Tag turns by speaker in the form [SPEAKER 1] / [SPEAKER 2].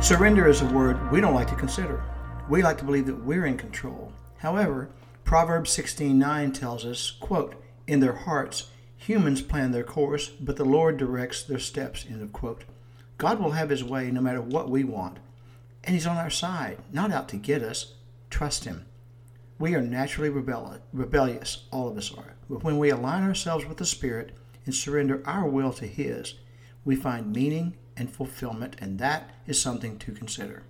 [SPEAKER 1] Surrender is a word we don't like to consider. We like to believe that we're in control. However, Proverbs 16:9 tells us, quote, "In their hearts humans plan their course, but the Lord directs their steps." End of quote. God will have his way no matter what we want, and he's on our side, not out to get us. Trust him. We are naturally rebellious, all of us are. But when we align ourselves with the Spirit and surrender our will to His, we find meaning and fulfillment, and that is something to consider.